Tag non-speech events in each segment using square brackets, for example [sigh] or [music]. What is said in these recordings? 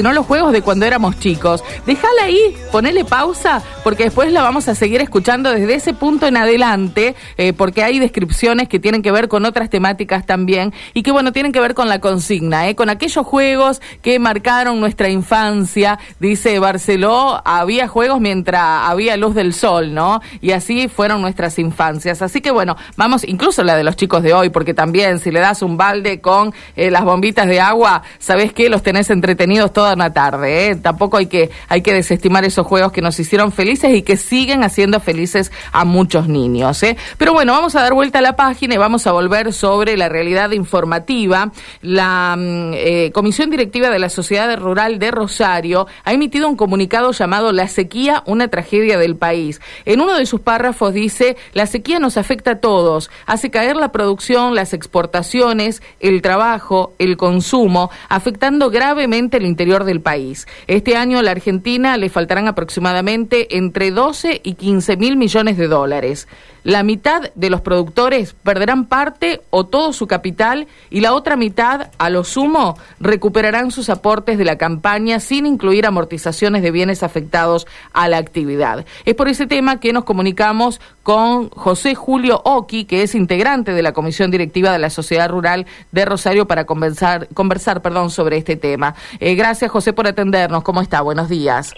no los juegos de cuando éramos chicos. Déjala ahí, ponele pausa, porque después la vamos a seguir escuchando desde ese punto en adelante, eh, porque hay descripciones que tienen que ver con otras temáticas también, y que bueno, tienen que ver con la consigna, eh, con aquellos juegos que marcaron nuestra infancia. Dice Barceló, había juegos mientras había luz del sol, ¿no? Y así fueron nuestras infancias. Así que bueno, vamos, incluso la de los chicos de hoy, porque también si le das un balde con eh, las bombitas de agua, ¿sabes qué? Los tenés entretenidos todos una tarde. ¿eh? Tampoco hay que, hay que desestimar esos juegos que nos hicieron felices y que siguen haciendo felices a muchos niños. ¿eh? Pero bueno, vamos a dar vuelta a la página y vamos a volver sobre la realidad informativa. La mm, eh, Comisión Directiva de la Sociedad Rural de Rosario ha emitido un comunicado llamado La sequía, una tragedia del país. En uno de sus párrafos dice, la sequía nos afecta a todos, hace caer la producción, las exportaciones, el trabajo, el consumo, afectando gravemente el interior del país. Este año a la Argentina le faltarán aproximadamente entre 12 y 15 mil millones de dólares. La mitad de los productores perderán parte o todo su capital y la otra mitad, a lo sumo, recuperarán sus aportes de la campaña sin incluir amortizaciones de bienes afectados a la actividad. Es por ese tema que nos comunicamos con José Julio Oki, que es integrante de la Comisión Directiva de la Sociedad Rural de Rosario, para conversar, conversar perdón, sobre este tema. Eh, gracias, José, por atendernos. ¿Cómo está? Buenos días.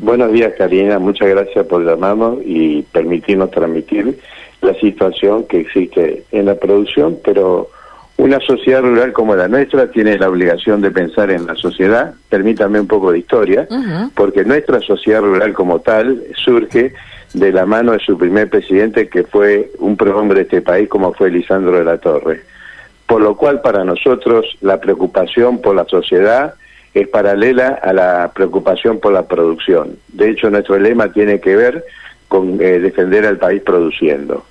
Buenos días, Karina. Muchas gracias por llamarnos y permitirnos transmitir la situación que existe en la producción, pero una sociedad rural como la nuestra tiene la obligación de pensar en la sociedad. Permítame un poco de historia, porque nuestra sociedad rural como tal surge de la mano de su primer presidente, que fue un prohombre de este país, como fue Lisandro de la Torre. Por lo cual, para nosotros, la preocupación por la sociedad es paralela a la preocupación por la producción. De hecho, nuestro lema tiene que ver con eh, defender al país produciendo.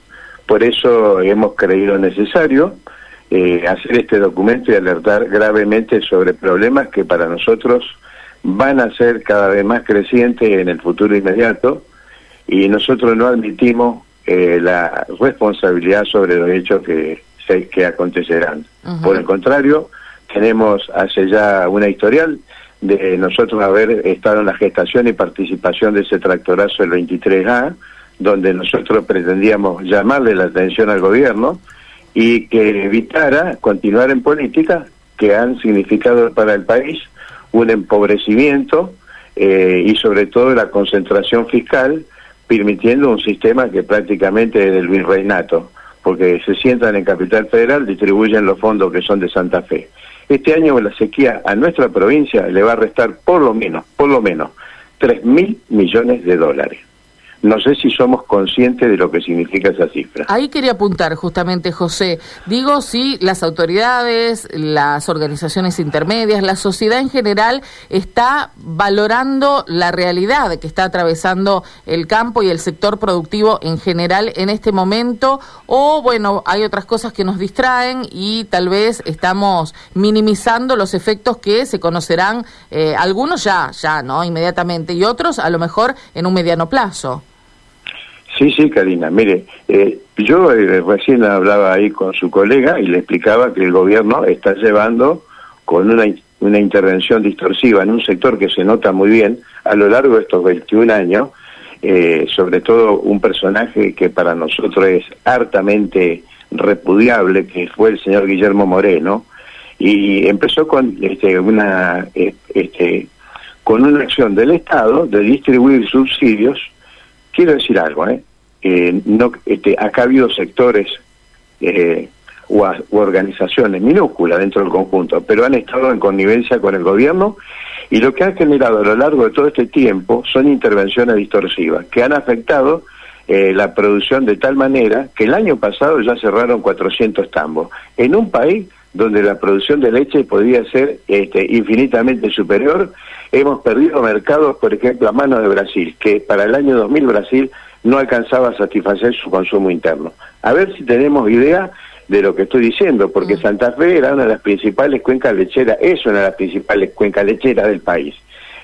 Por eso hemos creído necesario eh, hacer este documento y alertar gravemente sobre problemas que para nosotros van a ser cada vez más crecientes en el futuro inmediato y nosotros no admitimos eh, la responsabilidad sobre los hechos que, que acontecerán. Por el contrario, tenemos hace ya una historial de nosotros haber estado en la gestación y participación de ese tractorazo el 23A, donde nosotros pretendíamos llamarle la atención al gobierno y que evitara continuar en políticas que han significado para el país un empobrecimiento eh, y sobre todo la concentración fiscal, permitiendo un sistema que prácticamente es del virreinato, porque se sientan en Capital Federal, distribuyen los fondos que son de Santa Fe. Este año la sequía a nuestra provincia le va a restar por lo menos, por lo menos, 3 mil millones de dólares. No sé si somos conscientes de lo que significa esa cifra. Ahí quería apuntar justamente, José. Digo, si las autoridades, las organizaciones intermedias, la sociedad en general está valorando la realidad que está atravesando el campo y el sector productivo en general en este momento, o bueno, hay otras cosas que nos distraen y tal vez estamos minimizando los efectos que se conocerán, eh, algunos ya, ya, ¿no? Inmediatamente, y otros a lo mejor en un mediano plazo. Sí, sí, Karina. Mire, eh, yo eh, recién hablaba ahí con su colega y le explicaba que el gobierno está llevando con una, una intervención distorsiva en un sector que se nota muy bien a lo largo de estos 21 años, eh, sobre todo un personaje que para nosotros es hartamente repudiable, que fue el señor Guillermo Moreno, y empezó con este, una este, con una acción del Estado de distribuir subsidios Quiero decir algo, ¿eh? no, este, acá ha habido sectores eh, u, organizaciones minúsculas dentro del conjunto, pero han estado en connivencia con el gobierno y lo que han generado a lo largo de todo este tiempo son intervenciones distorsivas que han afectado eh, la producción de tal manera que el año pasado ya cerraron 400 tambos. En un país donde la producción de leche podría ser este, infinitamente superior. Hemos perdido mercados, por ejemplo, a mano de Brasil, que para el año 2000 Brasil no alcanzaba a satisfacer su consumo interno. A ver si tenemos idea de lo que estoy diciendo, porque mm. Santa Fe era una de las principales cuencas lecheras, es una de las principales cuencas lecheras del país.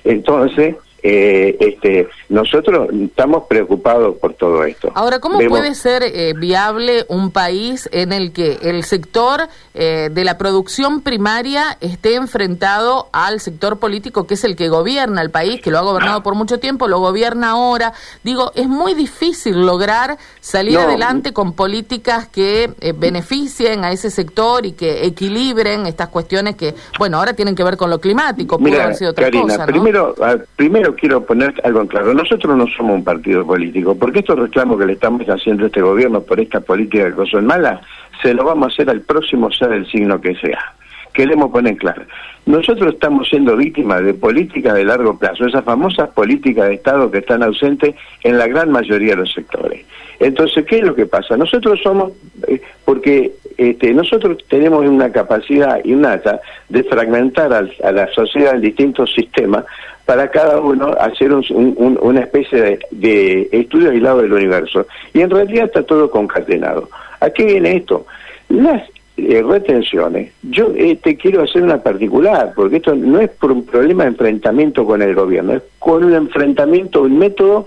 Entonces, eh, este, nosotros estamos preocupados por todo esto. Ahora, ¿cómo puede ser eh, viable un país en el que el sector eh, de la producción primaria esté enfrentado al sector político que es el que gobierna el país, que lo ha gobernado por mucho tiempo, lo gobierna ahora? Digo, es muy difícil lograr salir adelante con políticas que beneficien a ese sector y que equilibren estas cuestiones que, bueno, ahora tienen que ver con lo climático, pudo haber sido otra cosa, primero, primero quiero poner algo en claro. Nosotros no somos un partido político, porque estos reclamos que le estamos haciendo a este gobierno por esta política que son malas, se lo vamos a hacer al próximo, sea del signo que sea. Queremos poner en claro. Nosotros estamos siendo víctimas de políticas de largo plazo, esas famosas políticas de Estado que están ausentes en la gran mayoría de los sectores. Entonces, ¿qué es lo que pasa? Nosotros somos, eh, porque este, nosotros tenemos una capacidad innata de fragmentar a la sociedad en distintos sistemas para cada uno hacer una especie de, de, estudio aislado del universo. Y en realidad está todo concatenado. ¿A qué viene esto? Las eh, retenciones, yo te este, quiero hacer una particular, porque esto no es por un problema de enfrentamiento con el gobierno, es con un enfrentamiento, un método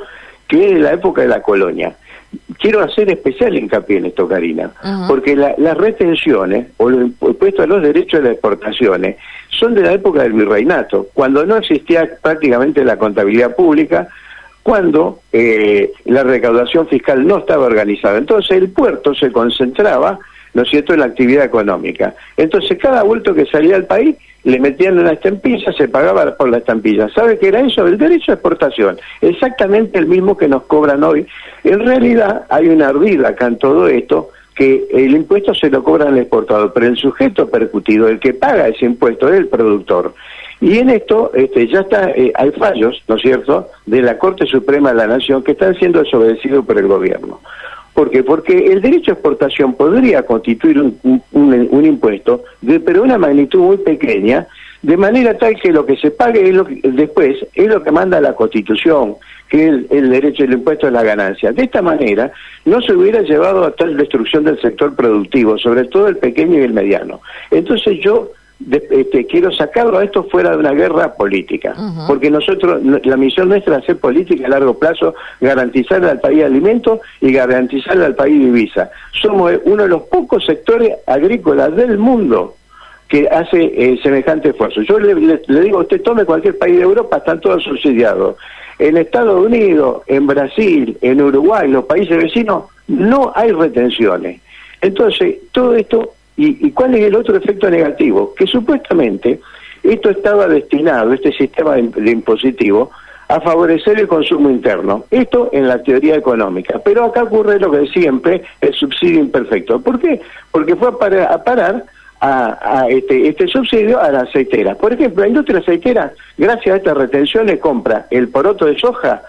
que es de la época de la colonia quiero hacer especial hincapié en esto, Karina, porque las retenciones o los impuestos a los derechos de las exportaciones son de la época del virreinato, cuando no existía prácticamente la contabilidad pública, cuando eh, la recaudación fiscal no estaba organizada. Entonces el puerto se concentraba, ¿no es cierto?, en la actividad económica. Entonces cada vuelto que salía al país le metían una estampilla, se pagaba por la estampilla. ¿Sabe qué era eso? El derecho a exportación, exactamente el mismo que nos cobran hoy. En realidad hay una ardida acá en todo esto, que el impuesto se lo cobra al exportador, pero el sujeto percutido, el que paga ese impuesto, es el productor. Y en esto este, ya está, eh, hay fallos, ¿no es cierto?, de la Corte Suprema de la Nación que están siendo desobedecidos por el gobierno. ¿Por qué? Porque el derecho a exportación podría constituir un, un, impuesto, de, pero una magnitud muy pequeña, de manera tal que lo que se pague es lo después es lo que manda la Constitución, que el, el derecho del impuesto es la ganancia. De esta manera, no se hubiera llevado a tal destrucción del sector productivo, sobre todo el pequeño y el mediano. Entonces yo este, quiero sacarlo a esto fuera de una guerra política, porque nosotros, la misión nuestra es hacer política a largo plazo, garantizarle al país alimento y garantizarle al país divisa. Somos uno de los pocos sectores agrícolas del mundo que hace eh, semejante esfuerzo. Yo le, digo a usted, tome cualquier país de Europa, están todos subsidiados. En Estados Unidos, en Brasil, en Uruguay, los países vecinos, no hay retenciones. Entonces, todo esto ¿Y, cuál es el otro efecto negativo? Que supuestamente esto estaba destinado, este sistema de, impositivo, a favorecer el consumo interno. Esto en la teoría económica. Pero acá ocurre lo que siempre, el subsidio imperfecto. ¿Por qué? Porque fue a parar, a, este, este, subsidio a la aceitera. Por ejemplo, la industria aceitera, gracias a estas retenciones, compra el poroto de soja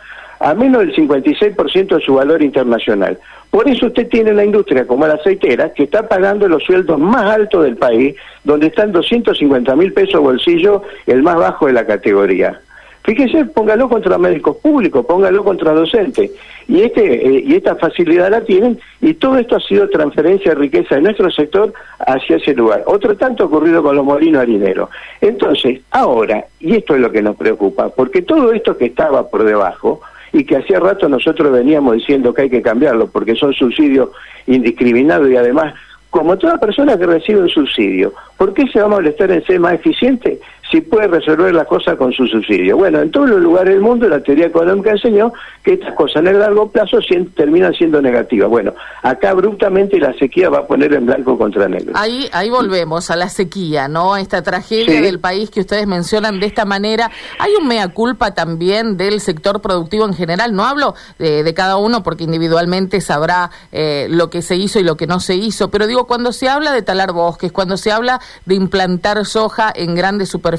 a menos del 56% de su valor internacional. Por eso usted tiene la industria como la aceitera, que está pagando los sueldos más altos del país, donde están 250 mil pesos bolsillo, el más bajo de la categoría. Fíjese, póngalo contra médicos públicos, póngalo contra docentes. Y, este, eh, y esta facilidad la tienen, y todo esto ha sido transferencia de riqueza de nuestro sector hacia ese lugar. Otro tanto ocurrido con los molinos harineros. Entonces, ahora, y esto es lo que nos preocupa, porque todo esto que estaba por debajo, y que hacía rato nosotros veníamos diciendo que hay que cambiarlo porque son subsidios indiscriminados y además como toda persona que recibe un subsidio, ¿por qué se va a molestar en ser más eficiente si puede resolver las cosas con su subsidio? Bueno, en todos los lugares del mundo la teoría económica enseñó que estas cosas en el largo plazo terminan siendo negativas. Bueno, acá abruptamente la sequía va a poner en blanco contra negro. Ahí, ahí volvemos a la sequía, ¿no? Esta tragedia del país que ustedes mencionan de esta manera. Hay un mea culpa también del sector productivo en general. No hablo de, cada uno porque individualmente sabrá eh, lo que se hizo y lo que no se hizo, pero digo cuando se habla de talar bosques, cuando se habla de implantar soja en grandes superficies,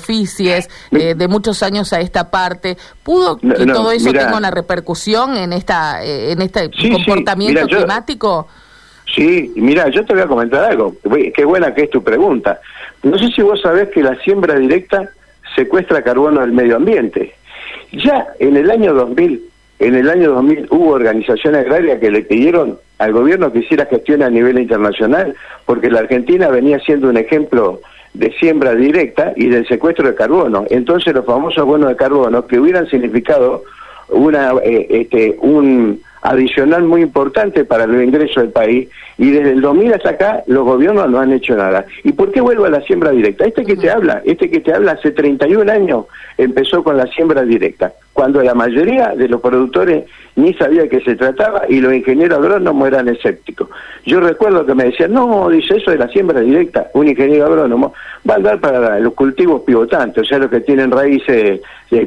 eh, de muchos años a esta parte, ¿pudo que todo eso tenga una repercusión en esta eh, en este comportamiento climático? Sí, mira, yo te voy a comentar algo. Qué buena que es tu pregunta. No sé si vos sabés que la siembra directa secuestra carbono del medio ambiente. Ya en el año 2000, en el año 2000 hubo organizaciones agrarias que le pidieron al gobierno que hiciera gestión a nivel internacional, porque la Argentina venía siendo un ejemplo de siembra directa y del secuestro de carbono. Entonces los famosos bonos de carbono que hubieran significado una eh, este, un adicional muy importante para el ingreso del país y desde el 2000 hasta acá los gobiernos no han hecho nada. ¿Y por qué vuelvo a la siembra directa? Este que te habla, este que te habla hace 31 años empezó con la siembra directa, cuando la mayoría de los productores ni sabía de qué se trataba y los ingenieros agrónomos eran escépticos. Yo recuerdo que me decían, no, dice eso de la siembra directa, un ingeniero agrónomo va a dar para los cultivos pivotantes, o sea, los que tienen raíces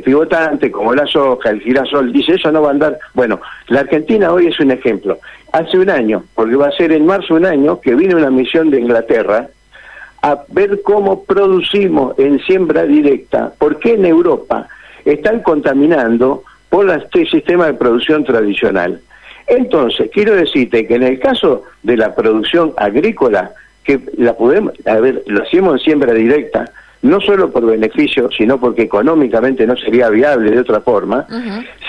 pivotantes, como la soja, el girasol, dice eso no va a andar. Bueno, la Argentina hoy es un ejemplo. Hace un año, porque va a ser en marzo un año, que vino una misión de Inglaterra a ver cómo producimos en siembra directa, porque en Europa están contaminando por este sistema de producción tradicional. Entonces, quiero decirte que en el caso de la producción agrícola, que la podemos, a ver, lo hacemos en siembra directa, no solo por beneficio, sino porque económicamente no sería viable de otra forma,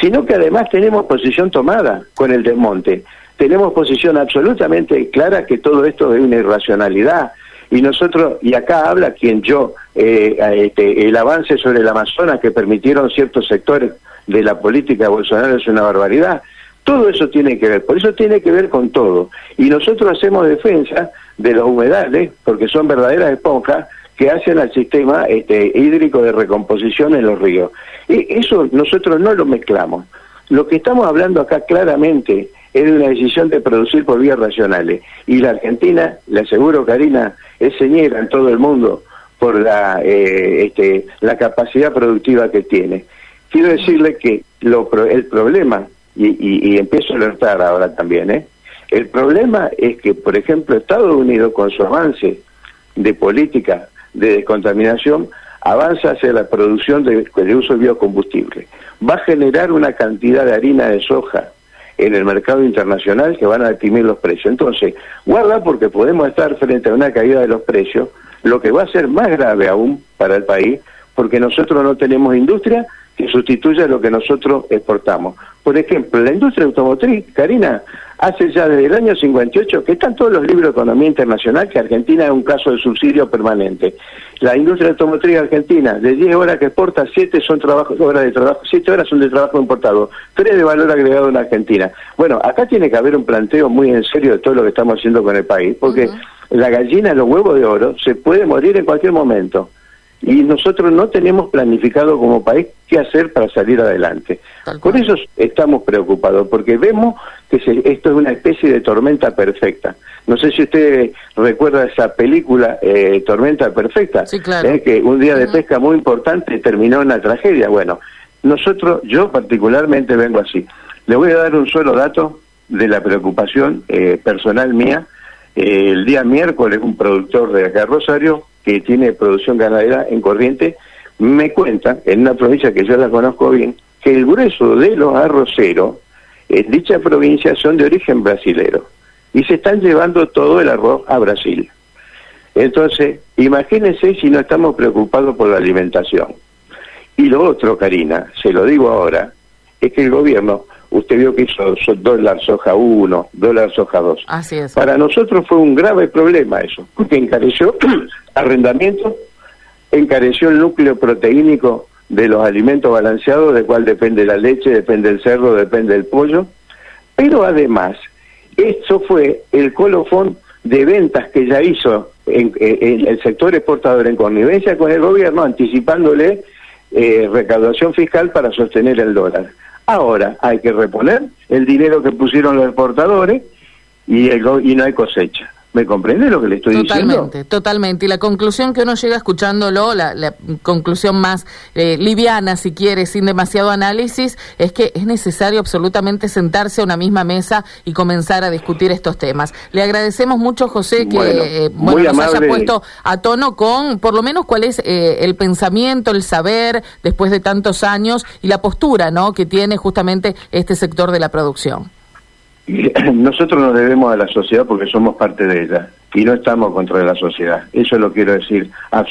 sino que además tenemos posición tomada con el desmonte. Tenemos posición absolutamente clara que todo esto es una irracionalidad. Y nosotros, y acá habla quien yo, eh, este, el avance sobre el Amazonas que permitieron ciertos sectores de la política de Bolsonaro es una barbaridad. Todo eso tiene que ver, por eso tiene que ver con todo. Y nosotros hacemos defensa de los humedales, porque son verdaderas esponjas, que hacen al sistema este, hídrico de recomposición en los ríos. Eso nosotros no lo mezclamos. Lo que estamos hablando acá claramente es de una decisión de producir por vías racionales. Y la Argentina, le aseguro, Karina, es señera en todo el mundo por la, eh, este, la capacidad productiva que tiene. Quiero decirle que lo, el problema, y, y empiezo a alertar ahora también, ¿eh? el problema es que, por ejemplo, Estados Unidos, con su avance de política de descontaminación avanza hacia la producción de, uso de biocombustible. Va a generar una cantidad de harina de soja en el mercado internacional que van a deprimir los precios. Entonces, guarda porque podemos estar frente a una caída de los precios, lo que va a ser más grave aún para el país, porque nosotros no tenemos industria que sustituya lo que nosotros exportamos. Por ejemplo, la industria automotriz, Karina, hace ya desde el año 58 que están todos los libros de economía internacional que Argentina es un caso de subsidio permanente. La industria automotriz argentina, de 10 horas que exporta, 7 son trabajo, horas de trabajo, 7 horas son de trabajo importado, 3 de valor agregado en Argentina. Bueno, acá tiene que haber un planteo muy en serio de todo lo que estamos haciendo con el país, porque la gallina, los huevos de oro, se puede morir en cualquier momento y nosotros no tenemos planificado como país qué hacer para salir adelante. Por eso estamos preocupados, porque vemos que esto es una especie de tormenta perfecta. No sé si usted recuerda esa película eh, Tormenta Perfecta, eh, que un día de pesca muy importante terminó en una tragedia. Bueno, nosotros, yo particularmente vengo así. Le voy a dar un solo dato de la preocupación eh, personal mía. El día miércoles un productor de acá Rosario que tiene producción ganadera en Corriente, me cuenta, en una provincia que yo la conozco bien, que el grueso de los arroceros en dicha provincia son de origen brasilero y se están llevando todo el arroz a Brasil. Entonces, imagínense si no estamos preocupados por la alimentación. Y lo otro, Karina, se lo digo ahora, es que el gobierno Usted vio que hizo dólar soja 1, dólar soja 2. Así es. Para nosotros fue un grave problema eso, porque encareció [clears throat] arrendamiento, encareció el núcleo proteínico de los alimentos balanceados, de cual depende la leche, depende el cerdo, depende el pollo, pero además, esto fue el colofón de ventas que ya hizo en, el sector exportador en connivencia con el gobierno, anticipándole eh, recaudación fiscal para sostener el dólar. Ahora hay que reponer el dinero que pusieron los exportadores y, y no hay cosecha. ¿Me comprende lo que le estoy diciendo? Totalmente, totalmente. Y la conclusión que uno llega escuchándolo, la, conclusión más eh, liviana, si quiere, sin demasiado análisis, es que es necesario absolutamente sentarse a una misma mesa y comenzar a discutir estos temas. Le agradecemos mucho, José, que eh, bueno, nos haya puesto a tono con, por lo menos, cuál es eh, el pensamiento, el saber, después de tantos años, y la postura ¿no? que tiene justamente este sector de la producción. [laughs] nosotros nos debemos a la sociedad porque somos parte de ella y no estamos contra la sociedad. Eso lo quiero decir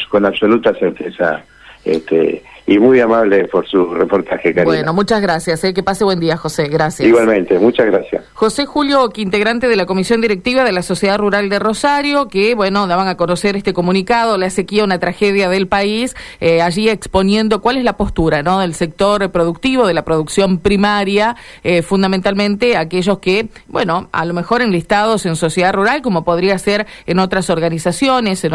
con absoluta certeza, este, y muy amable por su reportaje, Karina. Bueno, muchas gracias. Eh. Que pase buen día, José. Gracias. Igualmente, muchas gracias. José Julio, integrante de la Comisión Directiva de la Sociedad Rural de Rosario, que, bueno, daban a conocer este comunicado, la sequía, una tragedia del país, eh, allí exponiendo cuál es la postura ¿no? del sector productivo, de la producción primaria, eh, fundamentalmente aquellos que, bueno, a lo mejor enlistados en sociedad rural, como podría ser en otras organizaciones, en